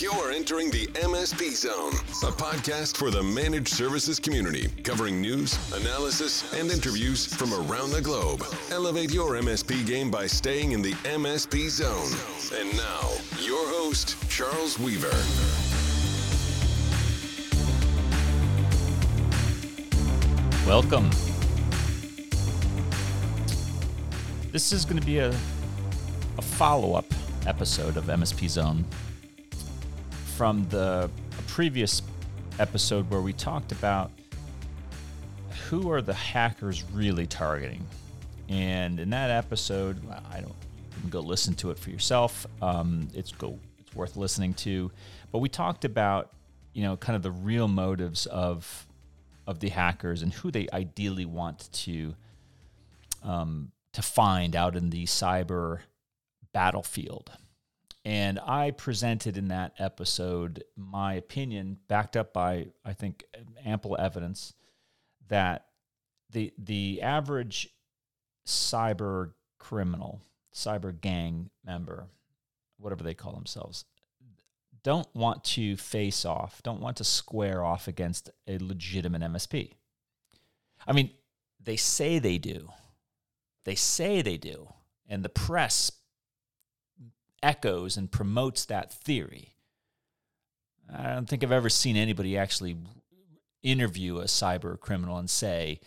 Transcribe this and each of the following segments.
You're entering the MSP Zone, a podcast for the managed services community, covering news, analysis, and interviews from around the globe. Elevate your MSP game by staying in the MSP Zone. And now, your host, Charles Weaver. Welcome. This is going to be a, a follow up episode of MSP Zone from the previous episode where we talked about who are the hackers really targeting. And in that episode, I don't go listen to it for yourself. Um, it's go it's worth listening to. But we talked about you know kind of the real motives of of the hackers and who they ideally want to um, to find out in the cyber battlefield. And I presented in that episode my opinion, backed up by I think ample evidence, that the the average cyber criminal, cyber gang member, whatever they call themselves, don't want to face off, don't want to square off against a legitimate MSP. I mean, they say they do. They say they do. And the press echoes and promotes that theory. I don't think I've ever seen anybody actually interview a cyber criminal and say,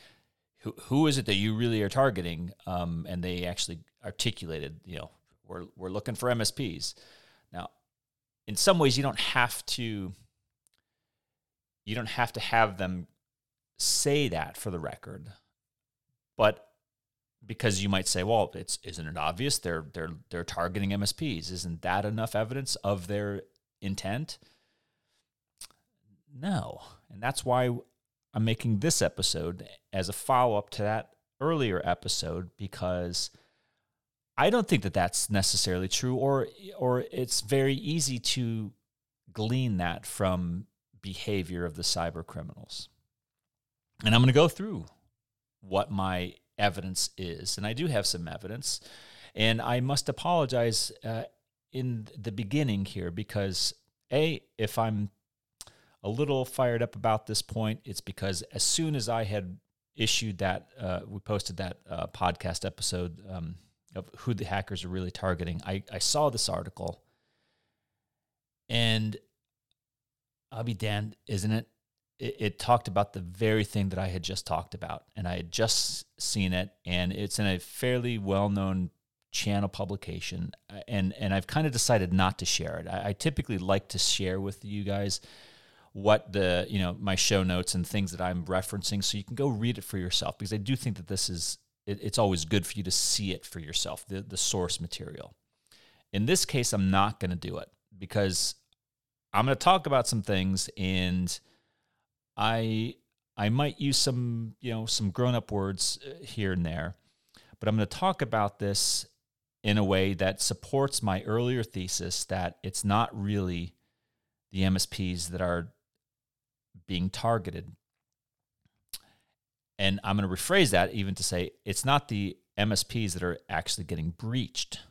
who, who is it that you really are targeting? Um, and they actually articulated, you know, we're, we're looking for MSPs. Now, in some ways, you don't have to, you don't have to have them say that for the record, but because you might say, well, it's isn't it obvious they're they're they're targeting MSPs? Isn't that enough evidence of their intent? No, and that's why I'm making this episode as a follow up to that earlier episode because I don't think that that's necessarily true, or or it's very easy to glean that from behavior of the cyber criminals. And I'm going to go through what my evidence is. And I do have some evidence. And I must apologize uh, in the beginning here because, A, if I'm a little fired up about this point, it's because as soon as I had issued that, uh, we posted that uh, podcast episode um, of who the hackers are really targeting, I, I saw this article. And I'll be damned, isn't it? It, it, talked about the very thing that I had just talked about, and I had just seen it, and it's in a fairly well-known channel publication, uh, and and I've kind of decided not to share it. I, I, typically like to share with you guys what the you know my show notes and things that I'm referencing, so you can go read it for yourself because I do think that this is it, it's always good for you to see it for yourself, the the source material. In this case, I'm not going to do it because I'm going to talk about some things and I I might use some you know some grown up words uh, here and there, but I'm going to talk about this in a way that supports my earlier thesis that it's not really the MSPs that are being targeted. And I'm going to rephrase that even to say it's not the MSPs that are actually getting breached.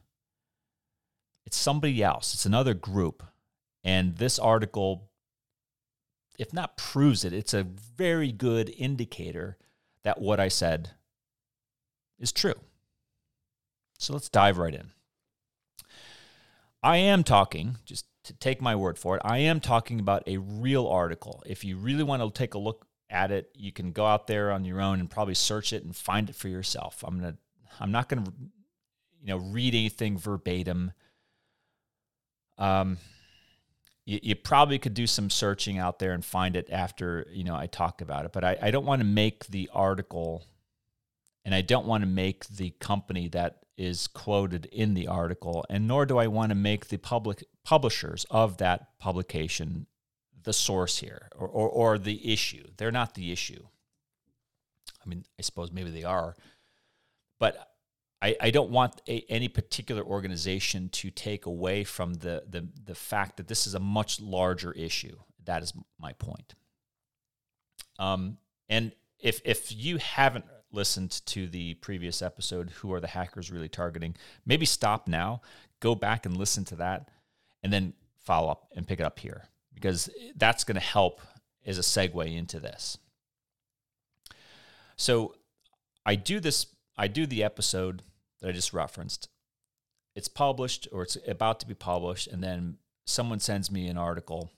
It's somebody else, it's another group. And this article if not proves it, it's a very good indicator that what I said is true. So let's dive right in. I am talking, just to take my word for it, I am talking about a real article. If you really want to take a look at it, you can go out there on your own and probably search it and find it for yourself. I'm going to I'm not going to you know read anything verbatim. Um you, you, probably could do some searching out there and find it after you know I talk about it. But I, I don't want to make the article, and I don't want to make the company that is quoted in the article, and nor do I want to make the public publishers of that publication the source here or, or, or the issue. They're not the issue. I mean, I suppose maybe they are, but I, I don't want a, any particular organization to take away from the, the, the fact that this is a much larger issue. That is my point. Um, and if, if you haven't listened to the previous episode, Who Are the Hackers Really Targeting, maybe stop now, go back and listen to that, and then follow up and pick it up here because that's going to help as a segue into this. So I do this, I do the episode that I just referenced. It's published or it's about to be published, and then someone sends me an article,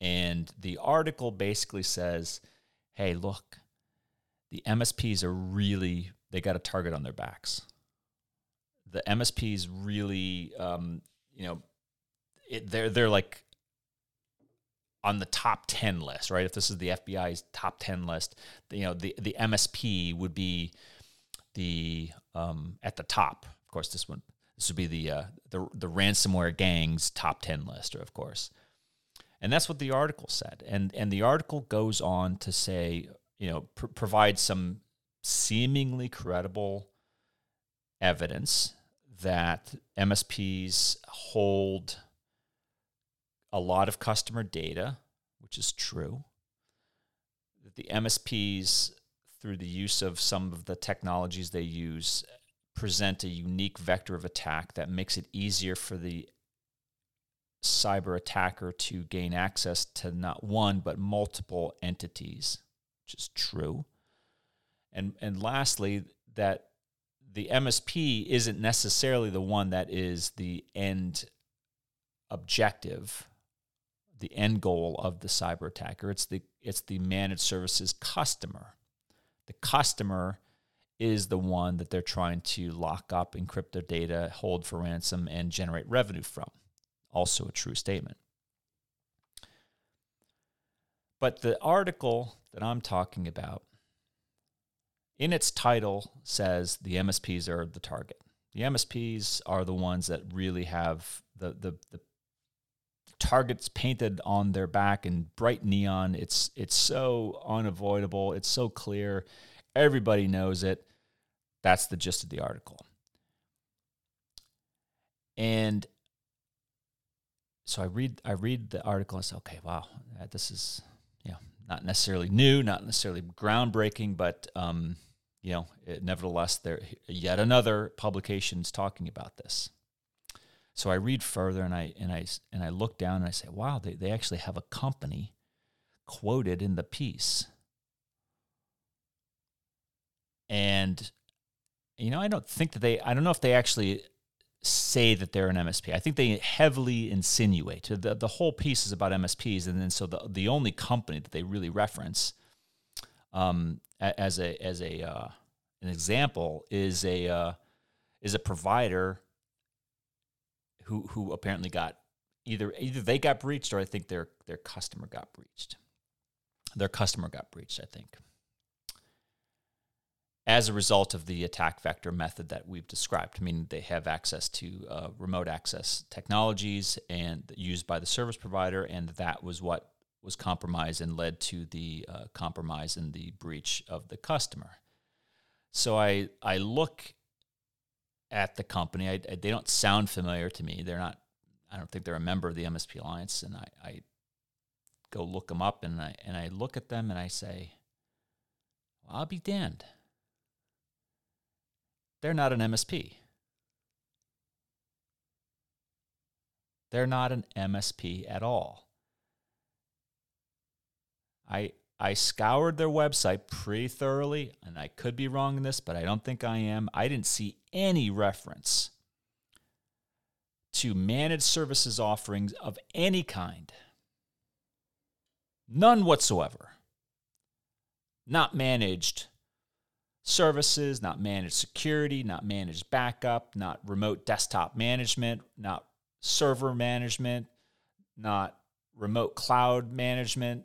and the article basically says, Hey, look, the MSPs are really, they got a target on their backs. The MSPs really, um, you know, it, they're they're like on the top 10 list, right? If this is the FBI's top 10 list, you know, the, the MSP would be the um, at the top. Of course, this one this would be the uh, the the ransomware gang's top 10 list, or of course. And that's what the article said. And and the article goes on to say, you know, pr- provide some seemingly credible evidence that MSPs hold a lot of customer data, which is true. That the MSPs, through the use of some of the technologies they use, present a unique vector of attack that makes it easier for the cyber attacker to gain access to not one but multiple entities, which is true. And and lastly, that the MSP isn't necessarily the one that is the end objective the end goal of the cyber attacker. It's the it's the managed services customer. The customer is the one that they're trying to lock up, encrypt their data, hold for ransom, and generate revenue from. Also a true statement. But the article that I'm talking about, in its title, says the MSPs are the target. The MSPs are the ones that really have the, the, the targets painted on their back in bright neon. It's it's so unavoidable. It's so clear. Everybody knows it. That's the gist of the article. And so I read I read the article and say, okay, wow, this is know not necessarily new, not necessarily groundbreaking, but um, you know, it, nevertheless, there yet another publication's talking about this. So I read further and I and I and I look down and I say, wow, they, they actually have a company quoted in the piece. And you know, I don't think that they I don't know if they actually say that they're an MSP. I think they heavily insinuate. The, the whole piece is about MSPs, and then so the the only company that they really reference um, as a as a uh, an example is a uh, is a provider who who apparently got either either they got breached or I think their their customer got breached. Their customer got breached, I think. As a result of the attack vector method that we've described, I mean, they have access to uh, remote access technologies and used by the service provider, and that was what was compromised and led to the uh, compromise and the breach of the customer. So I I look at the company. I, I, they don't sound familiar to me. They're not. I don't think they're a member of the MSP Alliance. And I, I go look them up, and I and I look at them, and I say, well, "I'll be damned." They're not an MSP. They're not an MSP at all. I I scoured their website pretty thoroughly, and I could be wrong in this, but I don't think I am. I didn't see any reference to managed services offerings of any kind. None whatsoever. Not managed services, not managed security, not managed backup, not remote desktop management, not server management, not remote cloud management,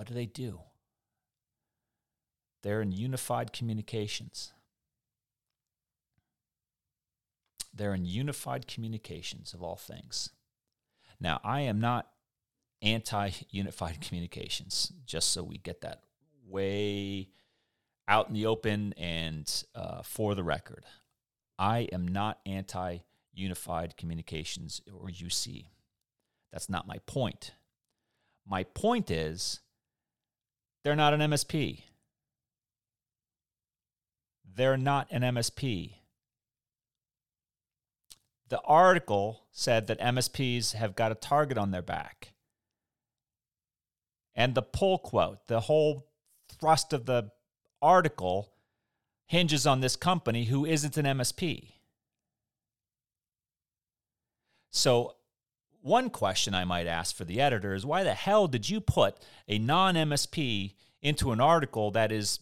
What do they do? They're in unified communications. They're in unified communications of all things. Now, I am not anti unified communications, just so we get that way out in the open and uh, for the record. I am not anti unified communications or UC. That's not my point. My point is they're not an MSP. They're not an MSP. the article said that MSPs have got a target on their back. And the pull quote, the whole thrust of the article hinges on this company who isn't an MSP. So, one question I might ask for the editor is why the hell did you put a non MSP into an article that is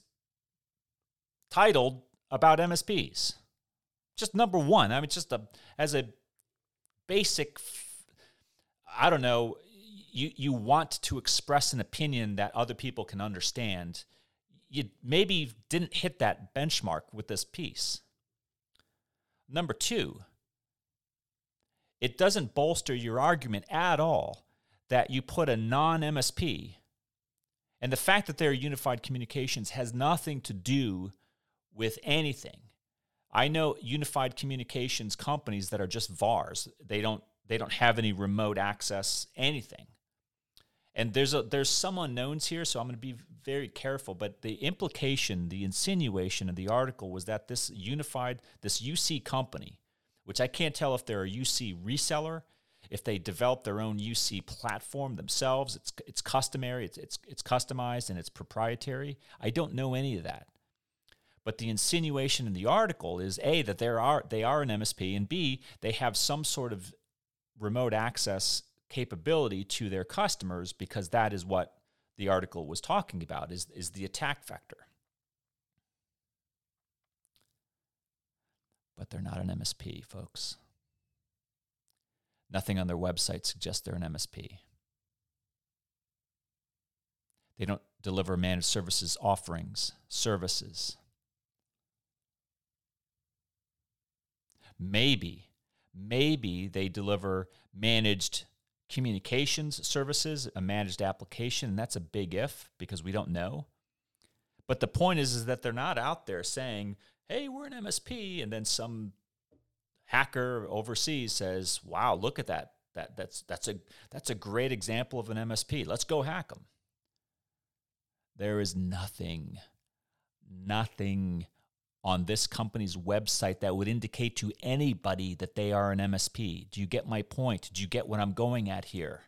titled about MSPs? Just number one. I mean, just a, as a basic, I don't know, you, you want to express an opinion that other people can understand. You maybe didn't hit that benchmark with this piece. Number two, it doesn't bolster your argument at all that you put a non MSP. And the fact that they're unified communications has nothing to do with anything. I know unified communications companies that are just VARs. They don't they don't have any remote access anything. And there's a there's some unknowns here, so I'm going to be very careful. But the implication, the insinuation of the article was that this unified, this UC company, which I can't tell if they're a UC reseller, if they develop their own UC platform themselves, it's it's customary, it's it's it's customized and it's proprietary. I don't know any of that. But the insinuation in the article is A, that there are they are an MSP, and B, they have some sort of remote access capability to their customers because that is what the article was talking about is, is the attack vector. But they're not an MSP, folks. Nothing on their website suggests they're an MSP. They don't deliver managed services offerings, services. Maybe, maybe they deliver managed communications services, a managed application, that's a big if because we don't know. But the point is, is that they're not out there saying, "Hey, we're an MSP," and then some hacker overseas says, "Wow, look at that! That that's that's a that's a great example of an MSP. Let's go hack them." There is nothing, nothing on this company's website that would indicate to anybody that they are an MSP. Do you get my point? Do you get what I'm going at here?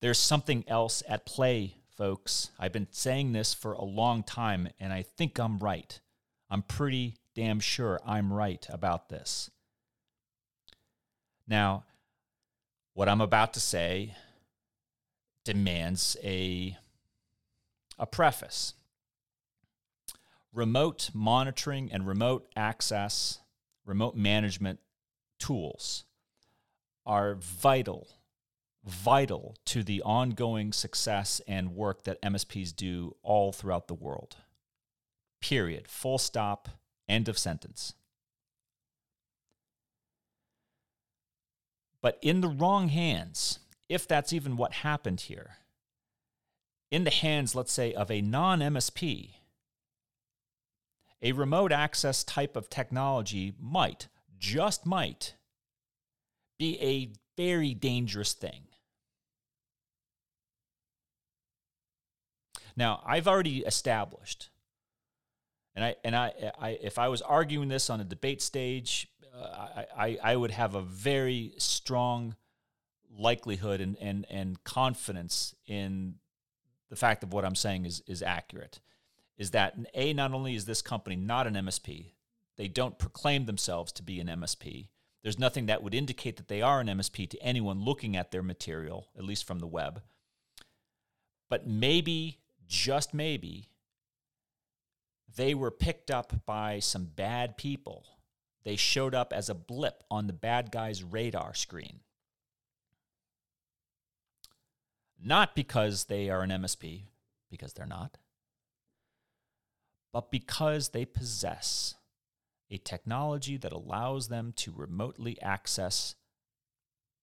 There's something else at play, folks. I've been saying this for a long time, and I think I'm right. I'm pretty damn sure I'm right about this. Now, what I'm about to say demands a, a preface remote monitoring and remote access, remote management tools are vital, vital to the ongoing success and work that MSPs do all throughout the world. Period. Full stop. End of sentence. But in the wrong hands, if that's even what happened here, in the hands, let's say, of a non MSP, a remote access type of technology might, just might, be a very dangerous thing. Now, I've already established, and I and I, I if I was arguing this on a debate stage, uh, I, I would have a very strong likelihood and, and and confidence in the fact of what I'm saying is is accurate is that A, not only is this company not an MSP, they don't proclaim themselves to be an MSP. There's nothing that would indicate that they are an MSP to anyone looking at their material, at least from the web. But maybe, just maybe, they were picked up by some bad people. They showed up as a blip on the bad guy's radar screen. Not because they are an MSP, because they're not but because they possess a technology that allows them to remotely access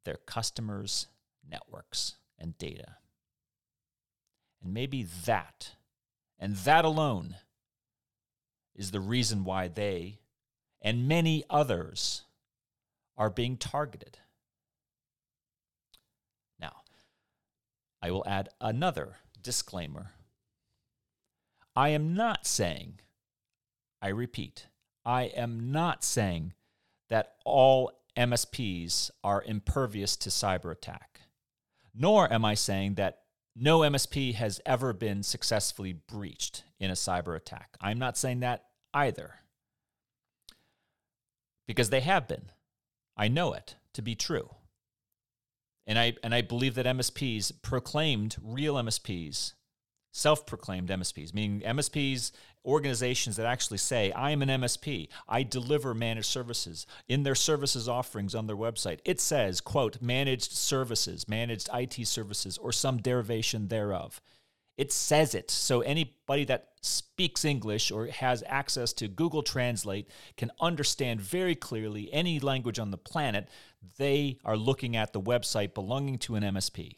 their customers' networks and data. And maybe that, and that alone, is the reason why they and many others are being targeted. Now, I will add another disclaimer I am not saying, I repeat, I am not saying that all MSPs are impervious to cyber attack. Nor am I saying that no MSP has ever been successfully breached in a cyber attack. I'm not saying that either. Because they have been. I know it to be true. And I and I believe that MSPs proclaimed real MSPs self proclaimed MSPs, meaning MSPs, organizations that actually say, I am an MSP, I deliver managed services in their services offerings on their website. It says, quote, managed services, managed IT services, or some derivation thereof. It says it. So anybody that speaks English or has access to Google Translate can understand very clearly any language on the planet. They are looking at the website belonging to an MSP.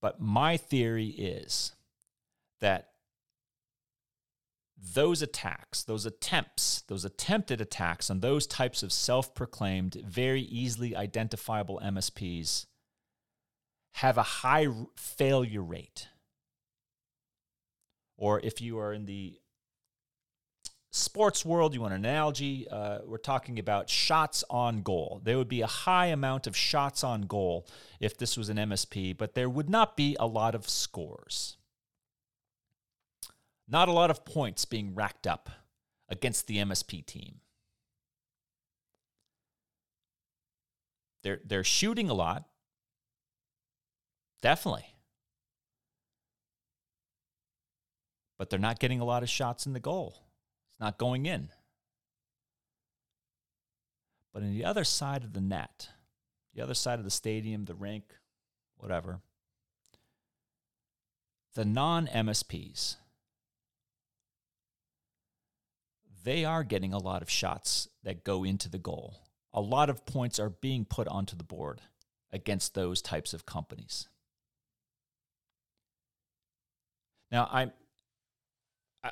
But my theory is that those attacks, those attempts, those attempted attacks on those types of self proclaimed, very easily identifiable MSPs have a high failure rate. Or if you are in the sports world, you want an analogy, uh, we're talking about shots on goal. There would be a high amount of shots on goal if this was an MSP, but there would not be a lot of scores. Not a lot of points being racked up against the MSP team. They're, they're shooting a lot. Definitely. But they're not getting a lot of shots in the goal not going in. But on the other side of the net, the other side of the stadium, the rink, whatever, the non MSPs, they are getting a lot of shots that go into the goal. A lot of points are being put onto the board against those types of companies. Now, I'm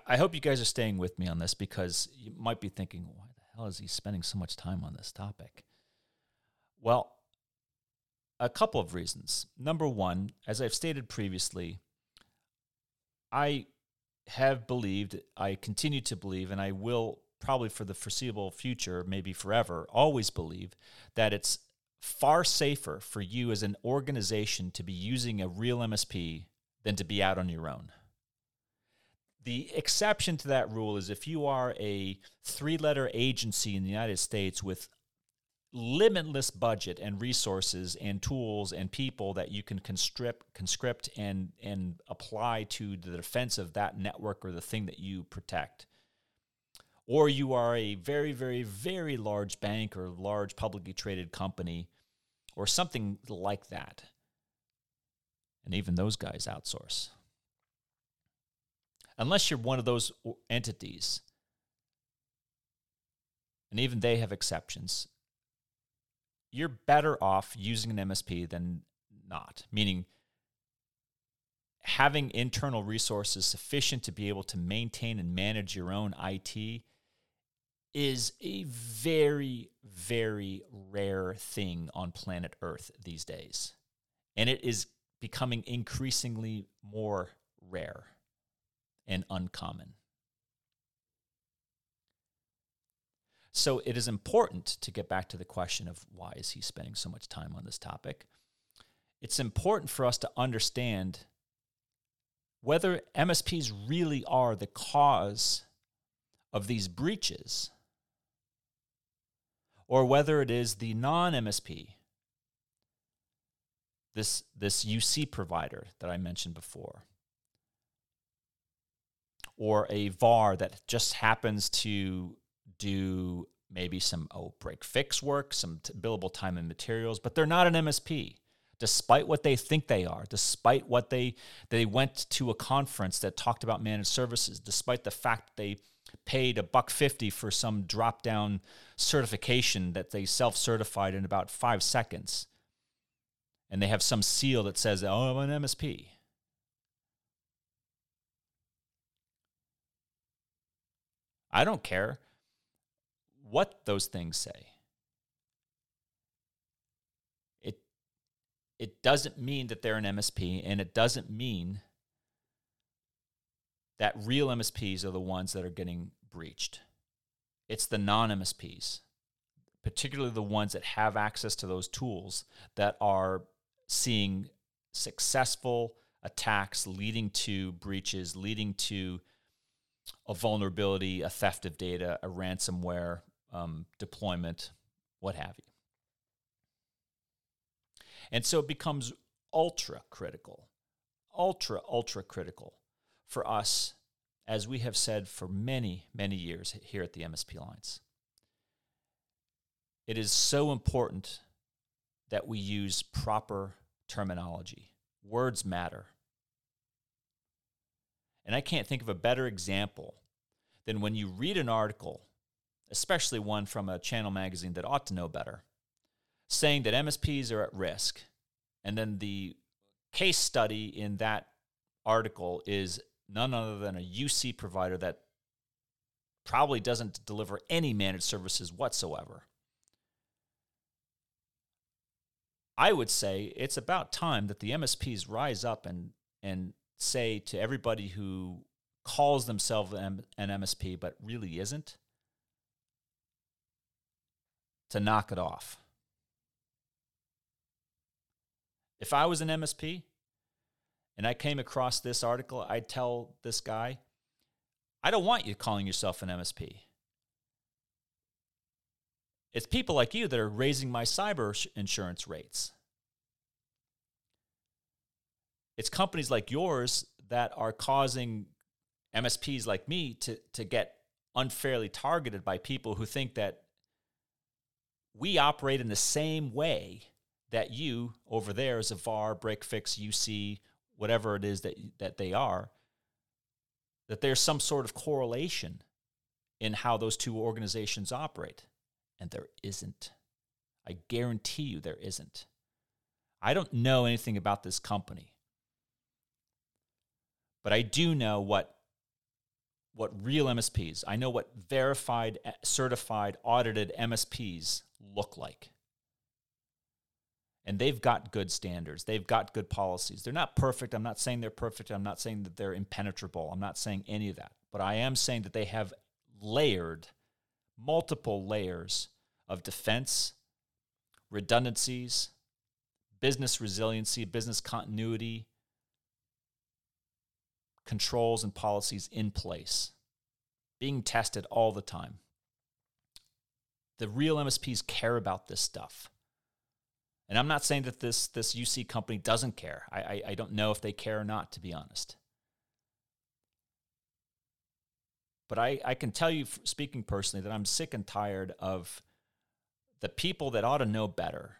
I hope you guys are staying with me on this because you might be thinking, why the hell is he spending so much time on this topic? Well, a couple of reasons. Number one, as I've stated previously, I have believed, I continue to believe, and I will probably for the foreseeable future, maybe forever, always believe that it's far safer for you as an organization to be using a real MSP than to be out on your own. The exception to that rule is if you are a three letter agency in the United States with limitless budget and resources and tools and people that you can conscript, conscript and, and apply to the defense of that network or the thing that you protect. Or you are a very, very, very large bank or large publicly traded company or something like that. And even those guys outsource unless you're one of those entities, and even they have exceptions, you're better off using an MSP than not, meaning having internal resources sufficient to be able to maintain and manage your own IT is a very, very rare thing on planet Earth these days. And it is becoming increasingly more rare and uncommon. So it is important to get back to the question of why is he spending so much time on this topic? It's important for us to understand whether MSPs really are the cause of these breaches or whether it is the non-MSP this this UC provider that I mentioned before or a VAR that just happens to do maybe some oh break fix work, some t- billable time and materials, but they're not an MSP. Despite what they think they are, despite what they they went to a conference that talked about managed services, despite the fact they paid a buck fifty for some drop down certification that they self certified in about five seconds, and they have some seal that says, "Oh, I'm an MSP." I don't care what those things say. It it doesn't mean that they're an MSP and it doesn't mean that real MSPs are the ones that are getting breached. It's the non MSPs, particularly the ones that have access to those tools, that are seeing successful attacks leading to breaches, leading to a vulnerability, a theft of data, a ransomware um, deployment, what have you. And so it becomes ultra critical, ultra, ultra critical for us, as we have said for many, many years here at the MSP Alliance. It is so important that we use proper terminology. Words matter. And I can't think of a better example than when you read an article, especially one from a channel magazine that ought to know better, saying that MSPs are at risk. And then the case study in that article is none other than a UC provider that probably doesn't deliver any managed services whatsoever. I would say it's about time that the MSPs rise up and and say to everybody who calls themselves an MSP but really isn't to knock it off. If I was an MSP and I came across this article, I'd tell this guy, I don't want you calling yourself an MSP. It's people like you that are raising my cyber insurance rates. It's companies like yours that are causing MSPs like me to, to get unfairly targeted by people who think that we operate in the same way that you over there as a VAR, break fix, UC, whatever it is that, that they are, that there's some sort of correlation in how those two organizations operate. And there isn't. I guarantee you there isn't. I don't know anything about this company. But I do know what what real MSPs, I know what verified, eh, certified, audited MSPs look like. And they've got good standards. They've got good policies. They're not perfect. I'm not saying they're perfect. I'm not saying that they're impenetrable. I'm not saying any of that. But I am saying that they have layered multiple layers of defense, redundancies, business resiliency, business continuity, controls and policies in place, being tested all the time. The real MSPs care about this stuff. And I'm not saying that this, this UC company doesn't care. I, I, I don't know if they care or not, to be honest. But I, I can tell you, speaking personally, that I'm sick and tired of the people that ought to know better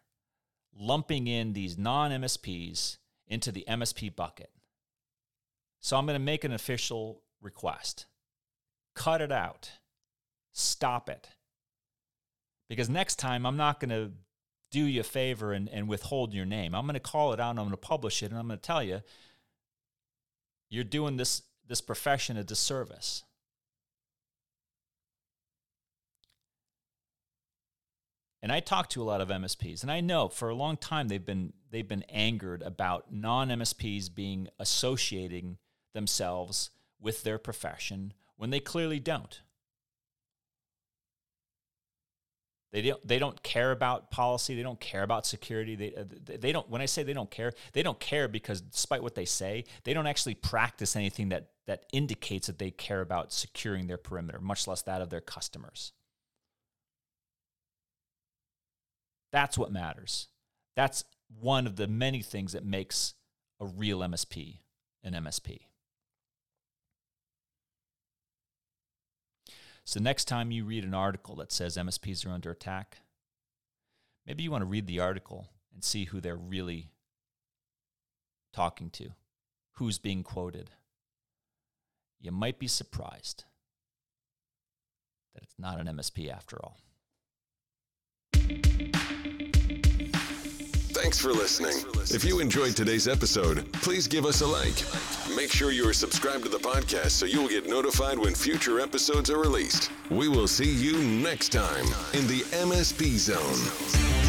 lumping in these non MSPs into the MSP bucket. So I'm going to make an official request. Cut it out. Stop it. Because next time I'm not going to do you a favor and, and withhold your name. I'm going to call it out I'm going to publish it and I'm going to tell you you're doing this, this profession a disservice. And I talk to a lot of MSPs, and I know for a long time they've been they've been angered about non-MSPs being associating themselves with their profession when they clearly don't. They don't, they don't care about policy. They don't care about security. They, uh, they don't, when I say they don't care, they don't care because despite what they say, they don't actually practice anything that, that indicates that they care about securing their perimeter, much less that of their customers. That's what matters. That's one of the many things that makes a real MSP an MSP. So next time you read an article that says MSPs are under attack, maybe you want to read the article and see who they're really talking to, who's being quoted. You might be surprised that it's not an MSP after all. Thanks for listening. If you enjoyed today's episode, please give us a like. Make sure you are subscribed to the podcast so you will get notified when future episodes are released. We will see you next time in the MSP Zone.